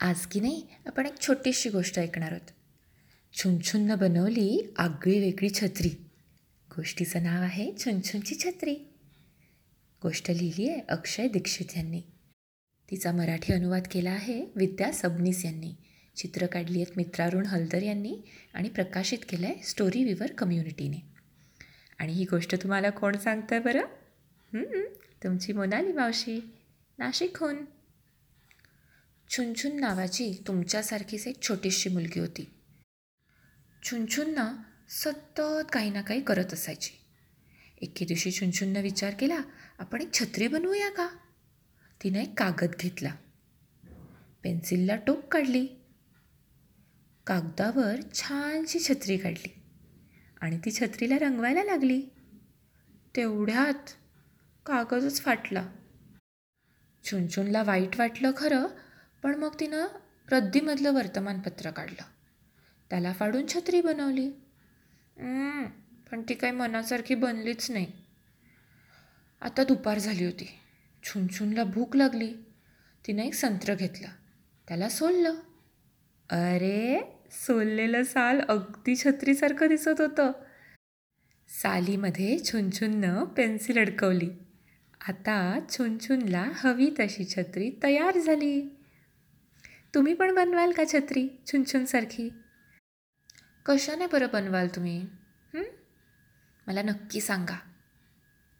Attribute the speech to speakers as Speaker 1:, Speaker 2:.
Speaker 1: आज की नाही आपण एक छोटीशी गोष्ट ऐकणार आहोत. छुनछुननं बनवली आगळी वेगळी छत्री. गोष्टीचं नाव आहे छुनछुनची छत्री. गोष्ट लिहिली आहे अक्षय दीक्षित यांनी. तिचा मराठी अनुवाद केला आहे विद्या सबनीस यांनी. चित्र काढली आहेत मित्रारुण हलदर यांनी आणि प्रकाशित केलं आहे स्टोरी विवर कम्युनिटीने. आणि ही गोष्ट तुम्हाला कोण सांगतं आहे बरं तुमची मोनाली मावशी. नाशिकहून. छुनछुन नावाची तुमच्यासारखीच एक छोटीशी मुलगी होती. छुनछुनना सतत काही ना काही करत असायची. एके दिवशी छुनछुननं विचार केला आपण एक छत्री बनवूया का? तिनं एक कागद घेतला. पेन्सिलला टोक काढली. कागदावर छानशी छत्री काढली आणि ती छत्रीला रंगवायला लागली. तेवढ्यात कागदच फाटला. छुनछुनला वाईट वाटलं खरं पण मग तिनं रद्दीमधलं वर्तमानपत्र काढलं. त्याला फाडून छत्री बनवली. पण ती काही मनासारखी बनलीच नाही. आता दुपार झाली होती. छुनछुनला भूक लागली. तिनं एक संत्र घेतलं. त्याला सोललं. अरे सोललेलं साल अगदी छत्रीसारखं दिसत होतं. सालीमध्ये छुनछुननं पेन्सिल अडकवली. आता छुनछुनला हवी तशी छत्री तयार झाली. तुम्ही पण बनवाल का छत्री? छुनछुनसारखी. कशाने बरं बनवाल तुम्ही? मला नक्की सांगा.